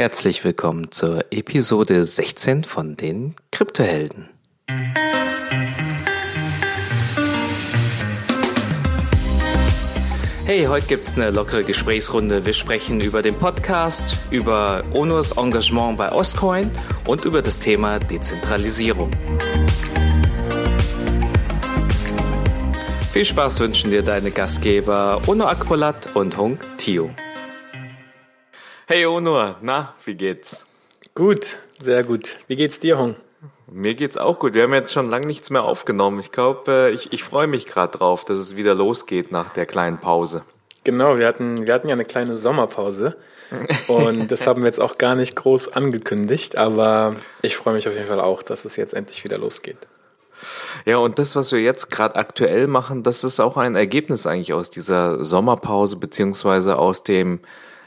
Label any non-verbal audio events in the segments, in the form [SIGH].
Herzlich willkommen zur Episode 16 von den Kryptohelden. Hey, heute gibt's eine lockere Gesprächsrunde. Wir sprechen über den Podcast, über Onurs Engagement bei Ostcoin und über das Thema Dezentralisierung. Viel Spaß wünschen dir deine Gastgeber Ono Akpolat und Hung Tio. Hey Onur, na, wie geht's? Gut, sehr gut. Wie geht's dir, Hung? Mir geht's auch gut. Wir haben jetzt schon lange nichts mehr aufgenommen. Ich glaube, äh, ich, ich freue mich gerade drauf, dass es wieder losgeht nach der kleinen Pause. Genau, wir hatten, wir hatten ja eine kleine Sommerpause. Und [LAUGHS] das haben wir jetzt auch gar nicht groß angekündigt, aber ich freue mich auf jeden Fall auch, dass es jetzt endlich wieder losgeht. Ja, und das, was wir jetzt gerade aktuell machen, das ist auch ein Ergebnis eigentlich aus dieser Sommerpause, beziehungsweise aus dem,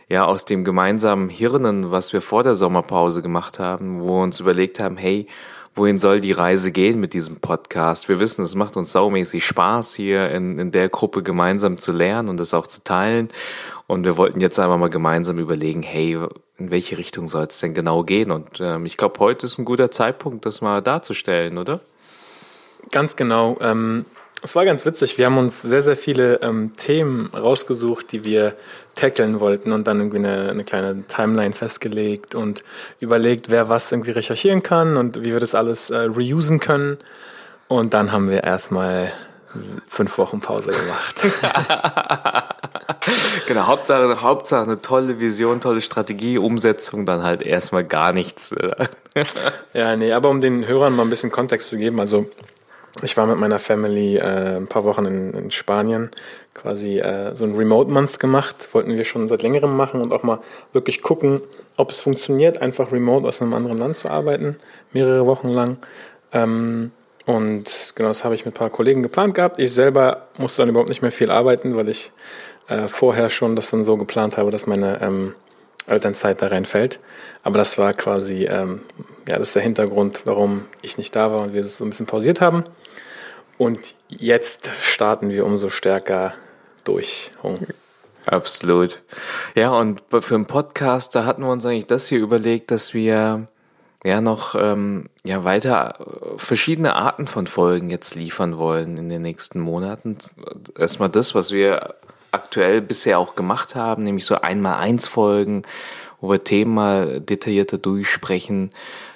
ja, aus dem gemeinsamen Hirnen, was wir vor der Sommerpause gemacht haben, wo wir uns überlegt haben, hey, wohin soll die Reise gehen mit diesem Podcast? Wir wissen, es macht uns saumäßig Spaß, hier in, in der Gruppe gemeinsam zu lernen und das auch zu teilen. Und wir wollten jetzt einfach mal gemeinsam überlegen, hey, in welche Richtung soll es denn genau gehen? Und ähm, ich glaube, heute ist ein guter Zeitpunkt, das mal darzustellen, oder? Ganz genau. Ähm, es war ganz witzig. Wir haben uns sehr, sehr viele ähm, Themen rausgesucht, die wir tackeln wollten und dann irgendwie eine, eine kleine Timeline festgelegt und überlegt, wer was irgendwie recherchieren kann und wie wir das alles äh, reusen können. Und dann haben wir erstmal fünf Wochen Pause gemacht. [LAUGHS] [LAUGHS] genau, Hauptsache, Hauptsache eine tolle Vision, tolle Strategie, Umsetzung, dann halt erstmal gar nichts. ja, nee, aber um den Hörern mal ein bisschen Kontext zu geben, also ich war mit meiner Family äh, ein paar Wochen in, in Spanien, quasi äh, so ein Remote Month gemacht, wollten wir schon seit längerem machen und auch mal wirklich gucken, ob es funktioniert, einfach remote aus einem anderen Land zu arbeiten, mehrere Wochen lang. Ähm, und genau das habe ich mit ein paar Kollegen geplant gehabt. Ich selber musste dann überhaupt nicht mehr viel arbeiten, weil ich äh, vorher schon das dann so geplant habe, dass meine ähm, Elternzeit da reinfällt. Aber das war quasi, ähm, ja, das ist der Hintergrund, warum ich nicht da war und wir es so ein bisschen pausiert haben. Und jetzt starten wir umso stärker durch. Absolut. Ja, und für einen Podcast, da hatten wir uns eigentlich das hier überlegt, dass wir ja noch ähm, ja weiter äh, verschiedene Arten von Folgen jetzt liefern wollen in den nächsten Monaten. Erstmal das, was wir aktuell bisher auch gemacht haben, nämlich so einmal eins Folgen, wo wir Themen mal detaillierter durchsprechen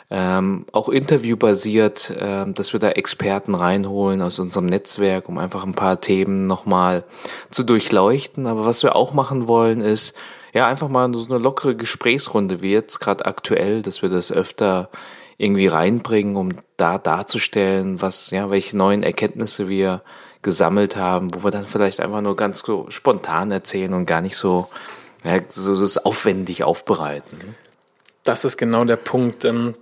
ähm, auch interviewbasiert, äh, dass wir da Experten reinholen aus unserem Netzwerk, um einfach ein paar Themen nochmal zu durchleuchten. Aber was wir auch machen wollen, ist ja einfach mal so eine lockere Gesprächsrunde wie jetzt gerade aktuell, dass wir das öfter irgendwie reinbringen, um da darzustellen, was ja welche neuen Erkenntnisse wir gesammelt haben, wo wir dann vielleicht einfach nur ganz so spontan erzählen und gar nicht so ja, so das aufwendig aufbereiten. Das ist genau der Punkt. Ähm,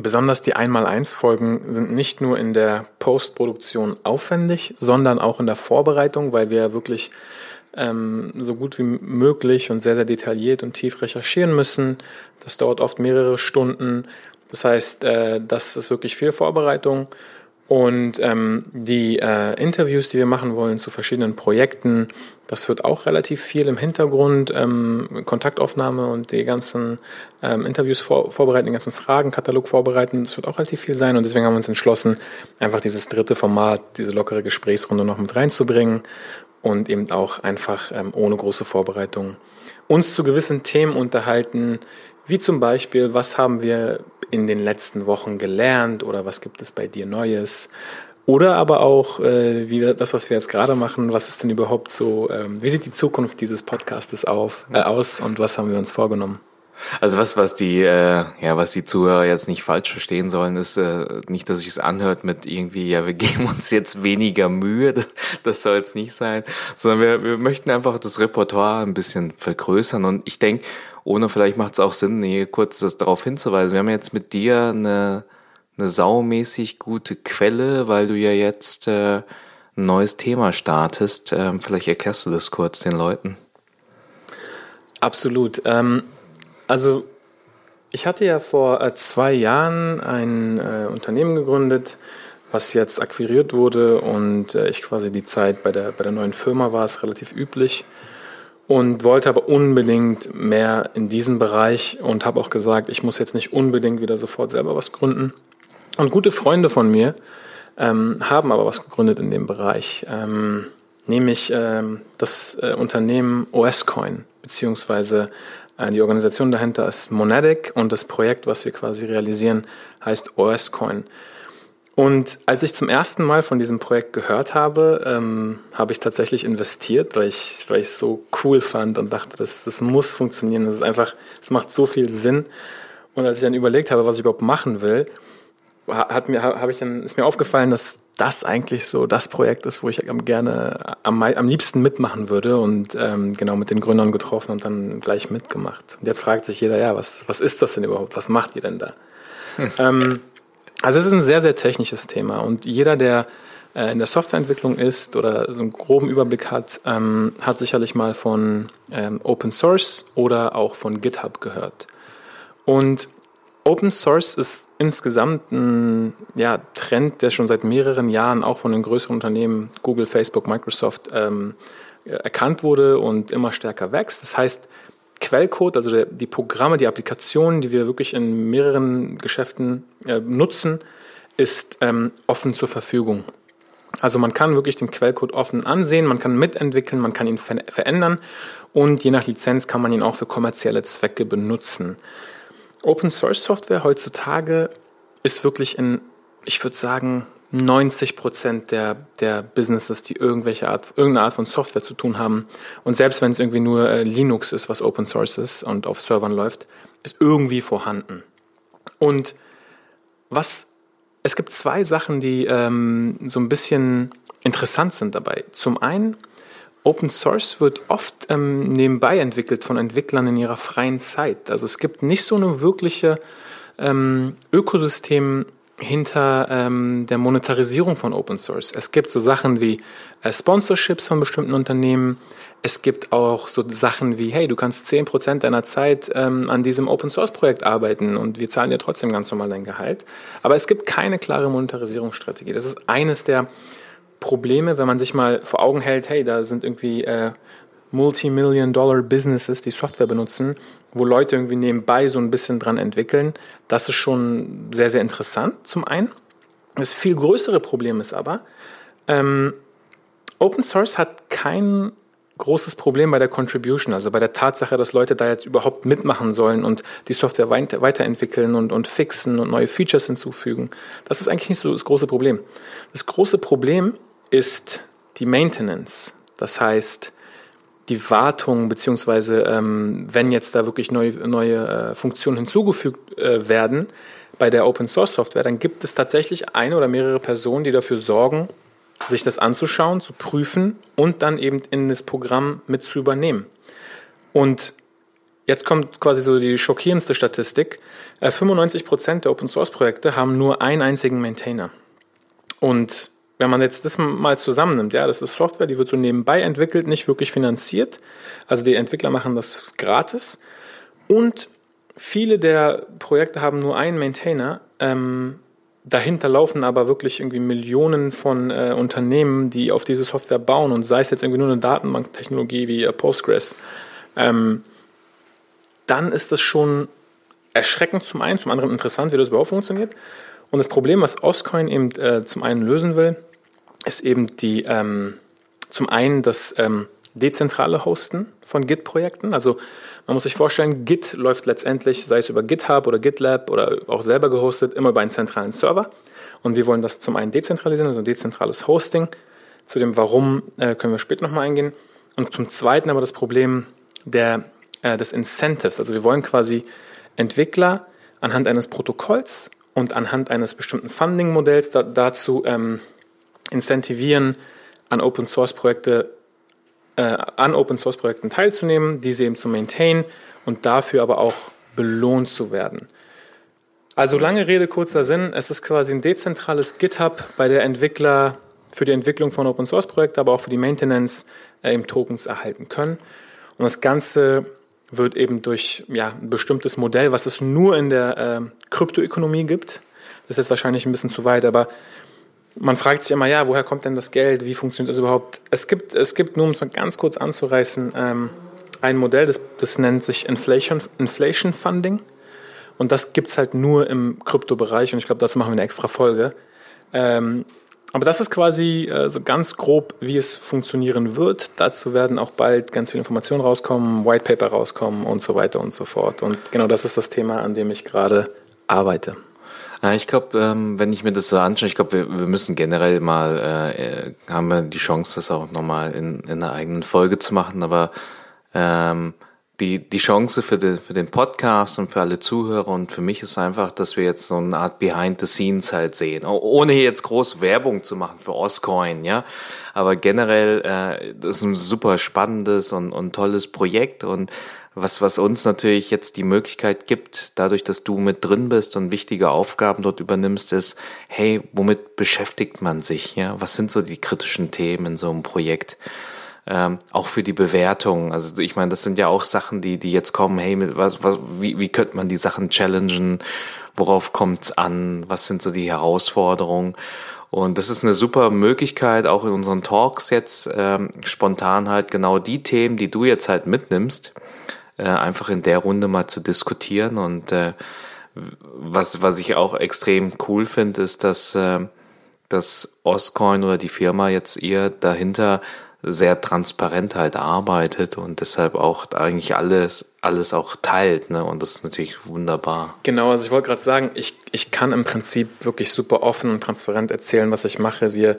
Besonders die Einmal-Eins-Folgen sind nicht nur in der Postproduktion aufwendig, sondern auch in der Vorbereitung, weil wir wirklich ähm, so gut wie möglich und sehr, sehr detailliert und tief recherchieren müssen. Das dauert oft mehrere Stunden. Das heißt, äh, das ist wirklich viel Vorbereitung. Und ähm, die äh, Interviews, die wir machen wollen zu verschiedenen Projekten, das wird auch relativ viel im Hintergrund, ähm, Kontaktaufnahme und die ganzen ähm, Interviews vor, vorbereiten, den ganzen Fragenkatalog vorbereiten. Das wird auch relativ viel sein und deswegen haben wir uns entschlossen, einfach dieses dritte Format, diese lockere Gesprächsrunde noch mit reinzubringen und eben auch einfach ähm, ohne große Vorbereitung uns zu gewissen Themen unterhalten, wie zum Beispiel, was haben wir in den letzten Wochen gelernt oder was gibt es bei dir Neues? Oder aber auch, äh, wie das, was wir jetzt gerade machen, was ist denn überhaupt so, ähm, wie sieht die Zukunft dieses Podcastes auf, äh, aus und was haben wir uns vorgenommen? Also was, was die, äh, ja, was die Zuhörer jetzt nicht falsch verstehen sollen, ist äh, nicht, dass sich es anhört mit irgendwie, ja, wir [LAUGHS] geben uns jetzt weniger Mühe, das, das soll es nicht sein, sondern wir, wir möchten einfach das Repertoire ein bisschen vergrößern und ich denke, ohne vielleicht macht es auch Sinn, hier kurz das darauf hinzuweisen. Wir haben jetzt mit dir eine, eine saumäßig gute Quelle, weil du ja jetzt äh, ein neues Thema startest. Ähm, vielleicht erklärst du das kurz den Leuten. Absolut. Ähm, also ich hatte ja vor äh, zwei Jahren ein äh, Unternehmen gegründet, was jetzt akquiriert wurde und äh, ich quasi die Zeit bei der, bei der neuen Firma war es relativ üblich und wollte aber unbedingt mehr in diesem Bereich und habe auch gesagt, ich muss jetzt nicht unbedingt wieder sofort selber was gründen. Und gute Freunde von mir ähm, haben aber was gegründet in dem Bereich, ähm, nämlich ähm, das äh, Unternehmen OSCoin, beziehungsweise äh, die Organisation dahinter ist Monetic und das Projekt, was wir quasi realisieren, heißt OSCoin. Und als ich zum ersten Mal von diesem Projekt gehört habe, ähm, habe ich tatsächlich investiert, weil ich weil ich es so cool fand und dachte, das, das muss funktionieren. Das ist einfach, es macht so viel Sinn. Und als ich dann überlegt habe, was ich überhaupt machen will, hat mir, habe ich dann, ist mir aufgefallen, dass das eigentlich so das Projekt ist, wo ich gerne am, am liebsten mitmachen würde und ähm, genau mit den Gründern getroffen und dann gleich mitgemacht. Und jetzt fragt sich jeder, ja, was, was ist das denn überhaupt? Was macht ihr denn da? Hm. Ähm, also es ist ein sehr, sehr technisches Thema und jeder, der äh, in der Softwareentwicklung ist oder so einen groben Überblick hat, ähm, hat sicherlich mal von ähm, Open Source oder auch von GitHub gehört. Und Open Source ist insgesamt ein ja, Trend, der schon seit mehreren Jahren auch von den größeren Unternehmen, Google, Facebook, Microsoft, ähm, erkannt wurde und immer stärker wächst. Das heißt, Quellcode, also der, die Programme, die Applikationen, die wir wirklich in mehreren Geschäften äh, nutzen, ist ähm, offen zur Verfügung. Also man kann wirklich den Quellcode offen ansehen, man kann mitentwickeln, man kann ihn ver verändern und je nach Lizenz kann man ihn auch für kommerzielle Zwecke benutzen. Open Source Software heutzutage ist wirklich in, ich würde sagen, 90 Prozent der, der Businesses, die irgendwelche Art, irgendeine Art von Software zu tun haben. Und selbst wenn es irgendwie nur äh, Linux ist, was Open Source ist und auf Servern läuft, ist irgendwie vorhanden. Und was, es gibt zwei Sachen, die ähm, so ein bisschen interessant sind dabei. Zum einen Open Source wird oft ähm, nebenbei entwickelt von Entwicklern in ihrer freien Zeit. Also es gibt nicht so eine wirkliche ähm, Ökosystem hinter ähm, der Monetarisierung von Open Source. Es gibt so Sachen wie äh, Sponsorships von bestimmten Unternehmen. Es gibt auch so Sachen wie, hey, du kannst zehn Prozent deiner Zeit ähm, an diesem Open Source Projekt arbeiten und wir zahlen dir trotzdem ganz normal dein Gehalt. Aber es gibt keine klare Monetarisierungsstrategie. Das ist eines der Probleme, wenn man sich mal vor Augen hält, hey, da sind irgendwie äh, Multimillion-Dollar-Businesses, die Software benutzen, wo Leute irgendwie nebenbei so ein bisschen dran entwickeln. Das ist schon sehr, sehr interessant zum einen. Das viel größere Problem ist aber, ähm, Open Source hat kein großes Problem bei der Contribution, also bei der Tatsache, dass Leute da jetzt überhaupt mitmachen sollen und die Software weiterentwickeln und, und fixen und neue Features hinzufügen. Das ist eigentlich nicht so das große Problem. Das große Problem ist die Maintenance. Das heißt, die Wartung, beziehungsweise ähm, wenn jetzt da wirklich neue, neue äh, Funktionen hinzugefügt äh, werden bei der Open Source Software, dann gibt es tatsächlich eine oder mehrere Personen, die dafür sorgen, sich das anzuschauen, zu prüfen und dann eben in das Programm mit zu übernehmen. Und jetzt kommt quasi so die schockierendste Statistik. 95 äh, Prozent der Open Source Projekte haben nur einen einzigen Maintainer. Und wenn man jetzt das mal zusammennimmt, ja, das ist Software, die wird so nebenbei entwickelt, nicht wirklich finanziert. Also die Entwickler machen das gratis. Und viele der Projekte haben nur einen Maintainer. Ähm, dahinter laufen aber wirklich irgendwie Millionen von äh, Unternehmen, die auf diese Software bauen und sei es jetzt irgendwie nur eine Datenbanktechnologie wie äh, Postgres. Ähm, dann ist das schon erschreckend zum einen, zum anderen interessant, wie das überhaupt funktioniert. Und das Problem, was Oscoin eben äh, zum einen lösen will, ist eben die ähm, zum einen das ähm, dezentrale Hosten von Git-Projekten. Also man muss sich vorstellen, Git läuft letztendlich, sei es über GitHub oder GitLab oder auch selber gehostet, immer über einen zentralen Server. Und wir wollen das zum einen dezentralisieren, also ein dezentrales Hosting. Zu dem Warum äh, können wir später nochmal eingehen. Und zum Zweiten aber das Problem der, äh, des Incentives. Also wir wollen quasi Entwickler anhand eines Protokolls und anhand eines bestimmten Funding-Modells da, dazu ähm, incentivieren, an Open Source Projekte äh, an Open Source Projekten teilzunehmen, diese eben zu maintainen und dafür aber auch belohnt zu werden. Also lange Rede, kurzer Sinn, es ist quasi ein dezentrales GitHub, bei der Entwickler für die Entwicklung von Open Source Projekten, aber auch für die Maintenance äh, eben Tokens erhalten können. Und das Ganze wird eben durch ja, ein bestimmtes Modell, was es nur in der äh, Kryptoökonomie gibt, das ist jetzt wahrscheinlich ein bisschen zu weit, aber man fragt sich immer, ja, woher kommt denn das Geld? Wie funktioniert das überhaupt? Es gibt, es gibt nur um es mal ganz kurz anzureißen, ähm, ein Modell, das, das nennt sich Inflation, Inflation Funding. Und das gibt es halt nur im Kryptobereich und ich glaube, dazu machen wir eine extra Folge. Ähm, aber das ist quasi äh, so ganz grob, wie es funktionieren wird. Dazu werden auch bald ganz viele Informationen rauskommen, White Paper rauskommen und so weiter und so fort. Und genau das ist das Thema, an dem ich gerade arbeite. Ja, ich glaube, ähm, wenn ich mir das so anschaue, ich glaube, wir, wir müssen generell mal, äh, haben wir die Chance, das auch nochmal in, in einer eigenen Folge zu machen, aber ähm, die, die Chance für den, für den Podcast und für alle Zuhörer und für mich ist einfach, dass wir jetzt so eine Art Behind the Scenes halt sehen. Ohne hier jetzt groß Werbung zu machen für Oscoin, ja. Aber generell, äh, das ist ein super spannendes und, und tolles Projekt und was, was uns natürlich jetzt die Möglichkeit gibt, dadurch, dass du mit drin bist und wichtige Aufgaben dort übernimmst, ist, hey, womit beschäftigt man sich? Ja, was sind so die kritischen Themen in so einem Projekt? ähm, auch für die Bewertung. Also ich meine, das sind ja auch Sachen, die, die jetzt kommen, hey, was, was, wie, wie könnte man die Sachen challengen? Worauf kommt's an? Was sind so die Herausforderungen? Und das ist eine super Möglichkeit, auch in unseren Talks jetzt ähm, spontan halt genau die Themen, die du jetzt halt mitnimmst, äh, einfach in der Runde mal zu diskutieren. Und äh, was, was ich auch extrem cool finde, ist, dass, äh, dass Oscoin oder die Firma jetzt ihr dahinter sehr transparent halt arbeitet und deshalb auch eigentlich alles, alles auch teilt. Ne? Und das ist natürlich wunderbar. Genau, also ich wollte gerade sagen, ich, ich kann im Prinzip wirklich super offen und transparent erzählen, was ich mache. Wir,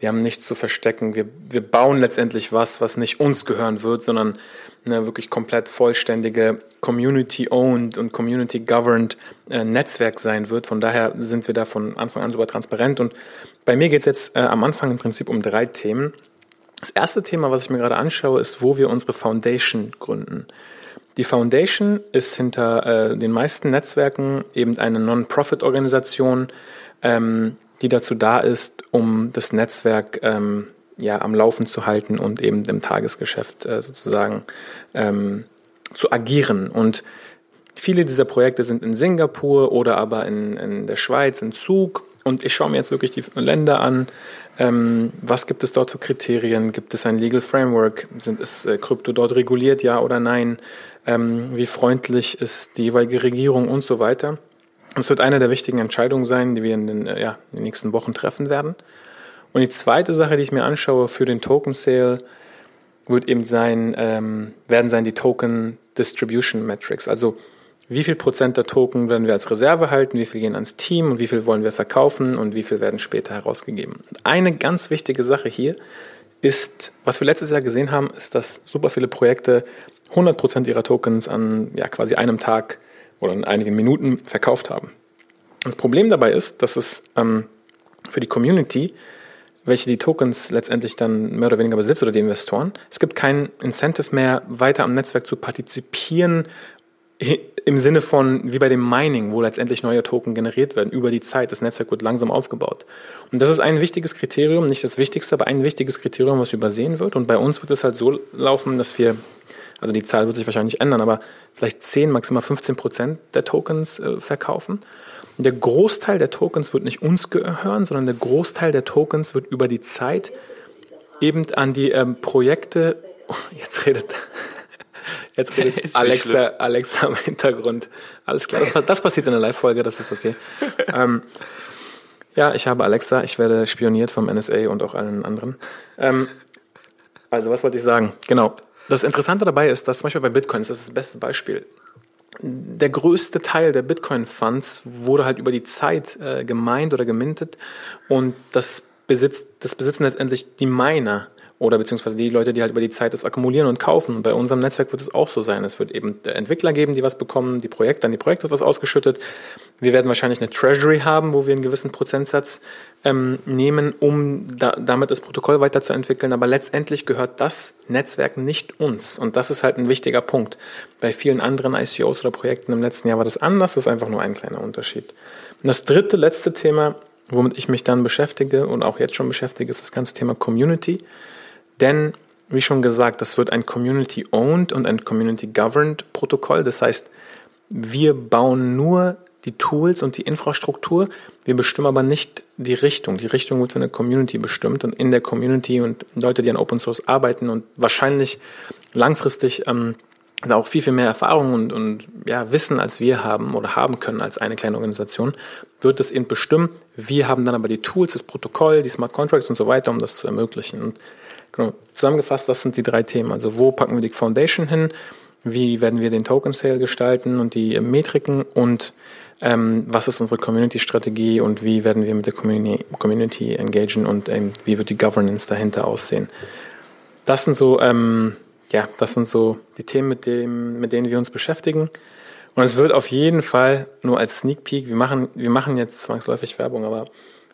wir haben nichts zu verstecken. Wir, wir bauen letztendlich was, was nicht uns gehören wird, sondern eine wirklich komplett vollständige Community-owned und Community-governed äh, Netzwerk sein wird. Von daher sind wir da von Anfang an super transparent. Und bei mir geht es jetzt äh, am Anfang im Prinzip um drei Themen. Das erste Thema, was ich mir gerade anschaue, ist, wo wir unsere Foundation gründen. Die Foundation ist hinter äh, den meisten Netzwerken eben eine Non-Profit-Organisation, ähm, die dazu da ist, um das Netzwerk ähm, ja, am Laufen zu halten und eben im Tagesgeschäft äh, sozusagen ähm, zu agieren. Und viele dieser Projekte sind in Singapur oder aber in, in der Schweiz, in Zug. Und ich schaue mir jetzt wirklich die Länder an, ähm, was gibt es dort für Kriterien? Gibt es ein Legal Framework? Sind, ist äh, Krypto dort reguliert, ja oder nein? Ähm, wie freundlich ist die jeweilige Regierung und so weiter? Das wird eine der wichtigen Entscheidungen sein, die wir in den, äh, ja, in den nächsten Wochen treffen werden. Und die zweite Sache, die ich mir anschaue für den Token Sale, wird eben sein, ähm, werden sein die Token Distribution Metrics. Also wie viel Prozent der Token werden wir als Reserve halten, wie viel gehen ans Team und wie viel wollen wir verkaufen und wie viel werden später herausgegeben. Eine ganz wichtige Sache hier ist, was wir letztes Jahr gesehen haben, ist, dass super viele Projekte 100 Prozent ihrer Tokens an ja, quasi einem Tag oder in einigen Minuten verkauft haben. Das Problem dabei ist, dass es ähm, für die Community, welche die Tokens letztendlich dann mehr oder weniger besitzt oder die Investoren, es gibt kein Incentive mehr, weiter am Netzwerk zu partizipieren im Sinne von, wie bei dem Mining, wo letztendlich neue Token generiert werden über die Zeit. Das Netzwerk wird langsam aufgebaut. Und das ist ein wichtiges Kriterium, nicht das wichtigste, aber ein wichtiges Kriterium, was übersehen wird. Und bei uns wird es halt so laufen, dass wir, also die Zahl wird sich wahrscheinlich ändern, aber vielleicht 10, maximal 15 Prozent der Tokens äh, verkaufen. Der Großteil der Tokens wird nicht uns gehören, sondern der Großteil der Tokens wird über die Zeit eben an die ähm, Projekte, oh, [LAUGHS] jetzt redet [LAUGHS] Jetzt redet [LAUGHS] Alexa, Alexa im Hintergrund. Alles klar, das, das passiert in der Live-Folge, das ist okay. ähm, ja, ich habe Alexa, ich werde spioniert vom NSA und auch allen anderen. Ähm, also, was wollte ich sagen? Genau. Das Interessante dabei ist, dass zum Beispiel bei Bitcoin, das ist das beste Beispiel, der größte Teil der Bitcoin-Funds wurde halt über die Zeit äh, gemeint oder gemintet. Und das besitzt, das besitzen letztendlich die Miner oder beziehungsweise die Leute, die halt über die Zeit das akkumulieren und kaufen. Und bei unserem Netzwerk wird es auch so sein. Es wird eben Entwickler geben, die was bekommen, die Projekte, an die Projekte wird was ausgeschüttet. Wir werden wahrscheinlich eine Treasury haben, wo wir einen gewissen Prozentsatz ähm, nehmen, um da, damit das Protokoll weiterzuentwickeln. Aber letztendlich gehört das Netzwerk nicht uns. Und das ist halt ein wichtiger Punkt. Bei vielen anderen ICOs oder Projekten im letzten Jahr war das anders. Das ist einfach nur ein kleiner Unterschied. Und das dritte, letzte Thema, womit ich mich dann beschäftige und auch jetzt schon beschäftige, ist das ganze Thema Community. Denn, wie schon gesagt, das wird ein Community-Owned und ein Community-Governed Protokoll. Das heißt, wir bauen nur die Tools und die Infrastruktur. Wir bestimmen aber nicht die Richtung. Die Richtung wird von der Community bestimmt und in der Community und Leute, die an Open Source arbeiten und wahrscheinlich langfristig ähm, da auch viel, viel mehr Erfahrung und, und ja, Wissen als wir haben oder haben können als eine kleine Organisation, wird das eben bestimmen. Wir haben dann aber die Tools, das Protokoll, die Smart Contracts und so weiter, um das zu ermöglichen. Und genau, zusammengefasst, das sind die drei Themen. Also wo packen wir die Foundation hin? Wie werden wir den Token Sale gestalten und die Metriken und ähm, was ist unsere Community-Strategie und wie werden wir mit der Community, Community engagen und ähm, wie wird die Governance dahinter aussehen. Das sind so ähm, ja, das sind so die Themen, mit, dem, mit denen wir uns beschäftigen. Und es wird auf jeden Fall nur als Sneak Peek, wir machen, wir machen jetzt zwangsläufig Werbung, aber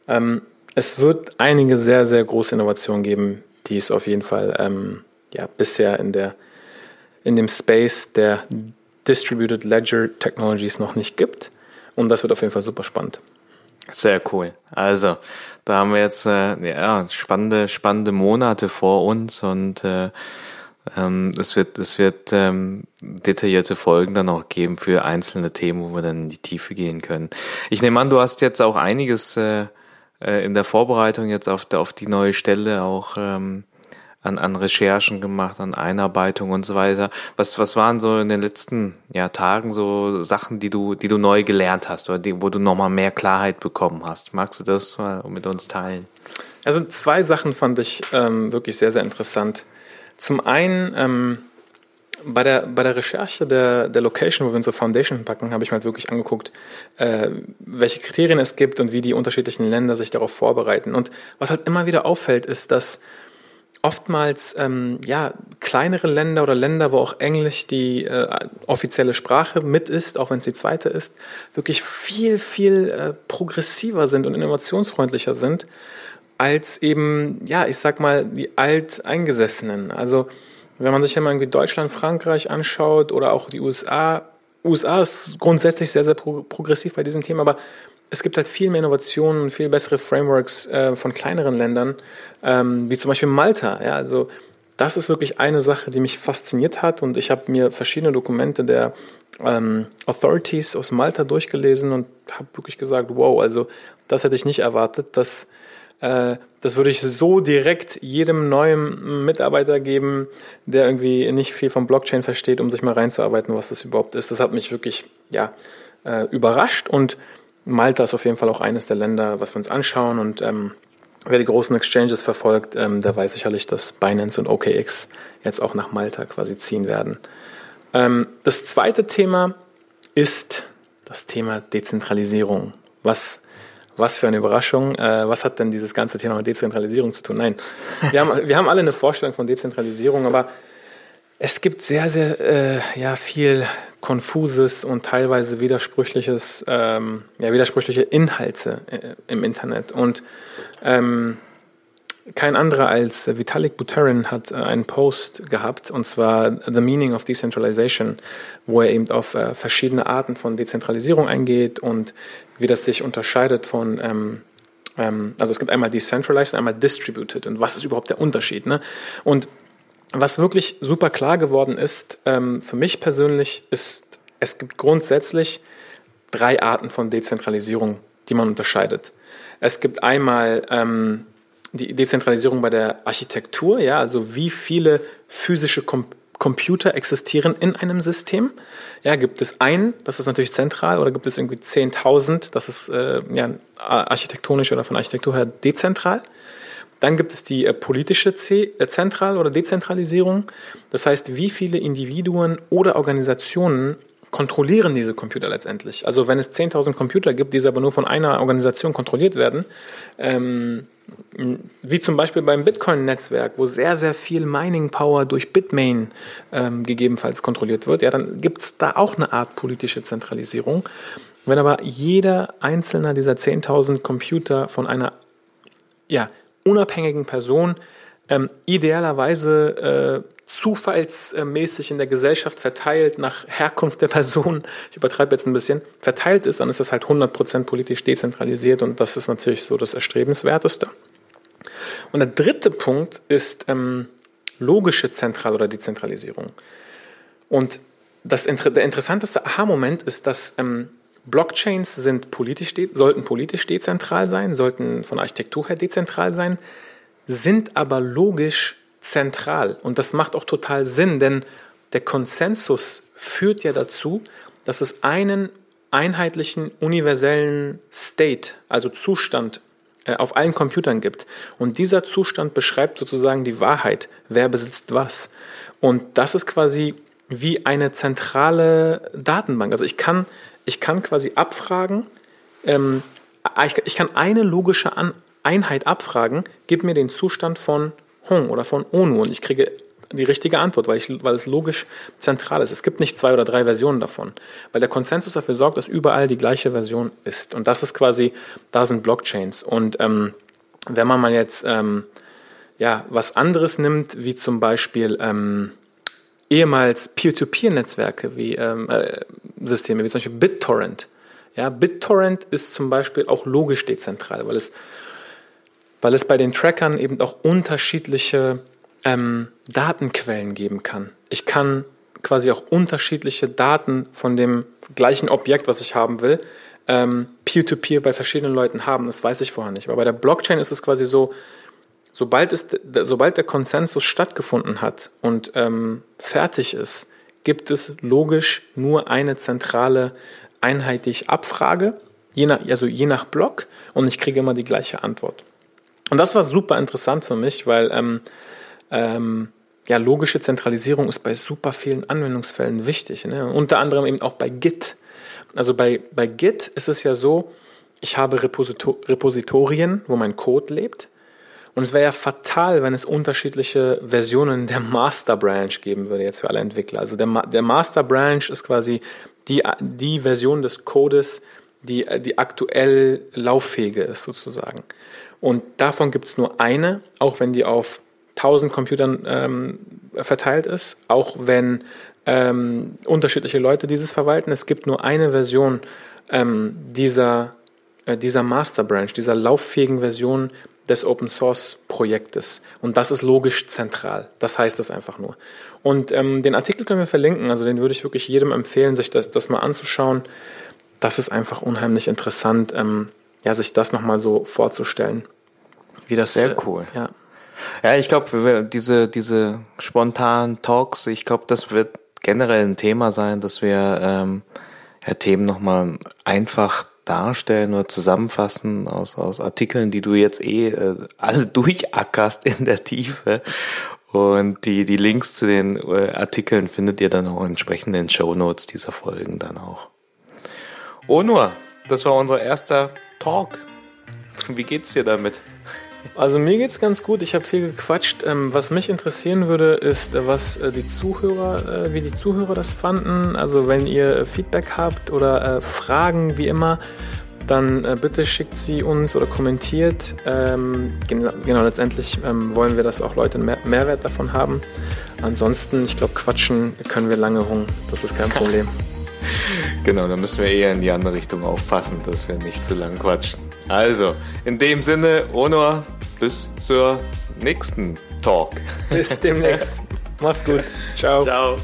ähm, es wird einige sehr, sehr große Innovationen geben, die es auf jeden Fall ähm, ja, bisher in, der, in dem Space der Distributed Ledger Technologies noch nicht gibt. Und das wird auf jeden Fall super spannend. Sehr cool. Also, da haben wir jetzt äh, ja, spannende, spannende Monate vor uns und äh, ähm, es wird, es wird ähm, detaillierte Folgen dann auch geben für einzelne Themen, wo wir dann in die Tiefe gehen können. Ich nehme an, du hast jetzt auch einiges äh, äh, in der Vorbereitung jetzt auf, auf die neue Stelle auch ähm, an, an Recherchen gemacht, an Einarbeitung und so weiter. Was, was waren so in den letzten ja, Tagen so Sachen, die du, die du neu gelernt hast oder die, wo du nochmal mehr Klarheit bekommen hast? Magst du das mal mit uns teilen? Also zwei Sachen fand ich ähm, wirklich sehr, sehr interessant. Zum einen ähm, bei der, bei der Recherche der, der Location, wo wir unsere Foundation packen, habe ich mir halt wirklich angeguckt, äh, welche Kriterien es gibt und wie die unterschiedlichen Länder sich darauf vorbereiten. Und was halt immer wieder auffällt, ist, dass oftmals ähm, ja kleinere Länder oder Länder, wo auch Englisch die äh, offizielle Sprache mit ist, auch wenn es die zweite ist, wirklich viel viel äh, progressiver sind und innovationsfreundlicher sind als eben, ja, ich sag mal, die Alteingesessenen. Also, wenn man sich ja mal irgendwie Deutschland, Frankreich anschaut oder auch die USA, USA ist grundsätzlich sehr, sehr pro progressiv bei diesem Thema, aber es gibt halt viel mehr Innovationen und viel bessere Frameworks äh, von kleineren Ländern, ähm, wie zum Beispiel Malta. Ja, also das ist wirklich eine Sache, die mich fasziniert hat und ich habe mir verschiedene Dokumente der ähm, Authorities aus Malta durchgelesen und habe wirklich gesagt, wow, also das hätte ich nicht erwartet, dass das würde ich so direkt jedem neuen Mitarbeiter geben, der irgendwie nicht viel vom Blockchain versteht, um sich mal reinzuarbeiten, was das überhaupt ist. Das hat mich wirklich ja, äh, überrascht und Malta ist auf jeden Fall auch eines der Länder, was wir uns anschauen und ähm, wer die großen Exchanges verfolgt, ähm, der weiß sicherlich, dass Binance und OKX jetzt auch nach Malta quasi ziehen werden. Ähm, das zweite Thema ist das Thema Dezentralisierung. Was was für eine Überraschung. Äh, was hat denn dieses ganze Thema mit Dezentralisierung zu tun? Nein, wir haben, wir haben alle eine Vorstellung von Dezentralisierung, aber es gibt sehr, sehr äh, ja, viel konfuses und teilweise widersprüchliches, ähm, ja, widersprüchliche Inhalte äh, im Internet. Und ähm, kein anderer als Vitalik Buterin hat äh, einen Post gehabt, und zwar The Meaning of Decentralization, wo er eben auf äh, verschiedene Arten von Dezentralisierung eingeht und wie das sich unterscheidet von, ähm, ähm, also es gibt einmal Decentralized und einmal Distributed und was ist überhaupt der Unterschied. Ne? Und was wirklich super klar geworden ist, ähm, für mich persönlich, ist, es gibt grundsätzlich drei Arten von Dezentralisierung, die man unterscheidet. Es gibt einmal ähm, die Dezentralisierung bei der Architektur, ja, also wie viele physische Com Computer existieren in einem System. Ja, gibt es einen, das ist natürlich zentral, oder gibt es irgendwie 10.000, das ist äh, ja, architektonisch oder von Architektur her dezentral. Dann gibt es die äh, politische C äh, Zentral- oder Dezentralisierung. Das heißt, wie viele Individuen oder Organisationen kontrollieren diese Computer letztendlich. Also wenn es 10.000 Computer gibt, die aber nur von einer Organisation kontrolliert werden, ähm, wie zum Beispiel beim Bitcoin-Netzwerk, wo sehr, sehr viel Mining-Power durch Bitmain ähm, gegebenenfalls kontrolliert wird, ja, dann gibt es da auch eine Art politische Zentralisierung. Wenn aber jeder einzelne dieser 10.000 Computer von einer ja, unabhängigen Person ähm, idealerweise äh, zufallsmäßig in der Gesellschaft verteilt nach Herkunft der Person, ich übertreibe jetzt ein bisschen, verteilt ist, dann ist das halt 100% politisch dezentralisiert und das ist natürlich so das Erstrebenswerteste. Und der dritte Punkt ist ähm, logische Zentral- oder Dezentralisierung. Und das, der interessanteste Aha-Moment ist, dass ähm, Blockchains sind politisch, sollten politisch dezentral sein, sollten von Architektur her dezentral sein, sind aber logisch zentral. Und das macht auch total Sinn, denn der Konsensus führt ja dazu, dass es einen einheitlichen universellen State, also Zustand äh, auf allen Computern gibt. Und dieser Zustand beschreibt sozusagen die Wahrheit, wer besitzt was. Und das ist quasi wie eine zentrale Datenbank. Also ich kann, ich kann quasi abfragen, ähm, ich, ich, kann eine logische An Einheit abfragen, gib mir den Zustand von Hong oder von ONU und ich kriege die richtige Antwort, weil, ich, weil es logisch zentral ist. Es gibt nicht zwei oder drei Versionen davon, weil der Konsensus dafür sorgt, dass überall die gleiche Version ist. Und das ist quasi, da sind Blockchains. Und ähm, wenn man mal jetzt ähm, ja, was anderes nimmt, wie zum Beispiel ähm, ehemals Peer-to-Peer-Netzwerke wie ähm, äh, Systeme, wie zum Beispiel BitTorrent. Ja, BitTorrent ist zum Beispiel auch logisch dezentral, weil es, weil es bei den Trackern eben auch unterschiedliche ähm, Datenquellen geben kann. Ich kann quasi auch unterschiedliche Daten von dem gleichen Objekt, was ich haben will, ähm, peer-to-peer -peer bei verschiedenen Leuten haben. Das weiß ich vorher nicht. Aber bei der Blockchain ist es quasi so, sobald, es, sobald der Konsensus stattgefunden hat und ähm, fertig ist, gibt es logisch nur eine zentrale Einheit, die ich abfrage, je nach, also je nach Block, und ich kriege immer die gleiche Antwort. Und das war super interessant für mich, weil ähm, ähm, ja, logische Zentralisierung ist bei super vielen Anwendungsfällen wichtig. Ne? Unter anderem eben auch bei Git. Also bei, bei Git ist es ja so, ich habe Reposito Repositorien, wo mein Code lebt. Und es wäre ja fatal, wenn es unterschiedliche Versionen der Master Branch geben würde, jetzt für alle Entwickler. Also der, der Master Branch ist quasi die, die Version des Codes, die, die aktuell lauffähige ist, sozusagen. Und davon gibt es nur eine, auch wenn die auf 1000 Computern ähm, verteilt ist, auch wenn ähm, unterschiedliche Leute dieses verwalten. Es gibt nur eine Version ähm, dieser, äh, dieser Master Branch, dieser lauffähigen Version des Open Source Projektes. Und das ist logisch zentral. Das heißt es einfach nur. Und ähm, den Artikel können wir verlinken, also den würde ich wirklich jedem empfehlen, sich das, das mal anzuschauen. Das ist einfach unheimlich interessant, ähm, ja, sich das nochmal so vorzustellen. Wie das Sehr äh, cool. Ja. Ja, ich glaube, diese, diese spontanen Talks, ich glaube, das wird generell ein Thema sein, dass wir ähm, ja, Themen nochmal einfach darstellen oder zusammenfassen aus, aus Artikeln, die du jetzt eh äh, alle [LAUGHS] durchackerst in der Tiefe. Und die, die Links zu den äh, Artikeln findet ihr dann auch entsprechend in den Show Notes dieser Folgen dann auch. Onur, das war unser erster Talk. Wie geht's dir damit? Also mir geht's ganz gut. Ich habe viel gequatscht. Ähm, was mich interessieren würde, ist, äh, was äh, die Zuhörer, äh, wie die Zuhörer das fanden. Also wenn ihr Feedback habt oder Fragen, wie immer, dann bitte schickt sie uns oder kommentiert. Ähm, genau, letztendlich ähm, wollen wir, dass auch Leute mehr Mehrwert davon haben. Ansonsten, ich glaube, quatschen können wir lange hungen. Das ist kein [LAUGHS] Problem. Genau, dann müssen wir eher in die andere Richtung aufpassen, dass wir nicht zu lang quatschen. Also, in dem Sinne, Onor, bis zur nächsten Talk. Bis demnächst. [LAUGHS] Mach's gut. Ciao. Ciao.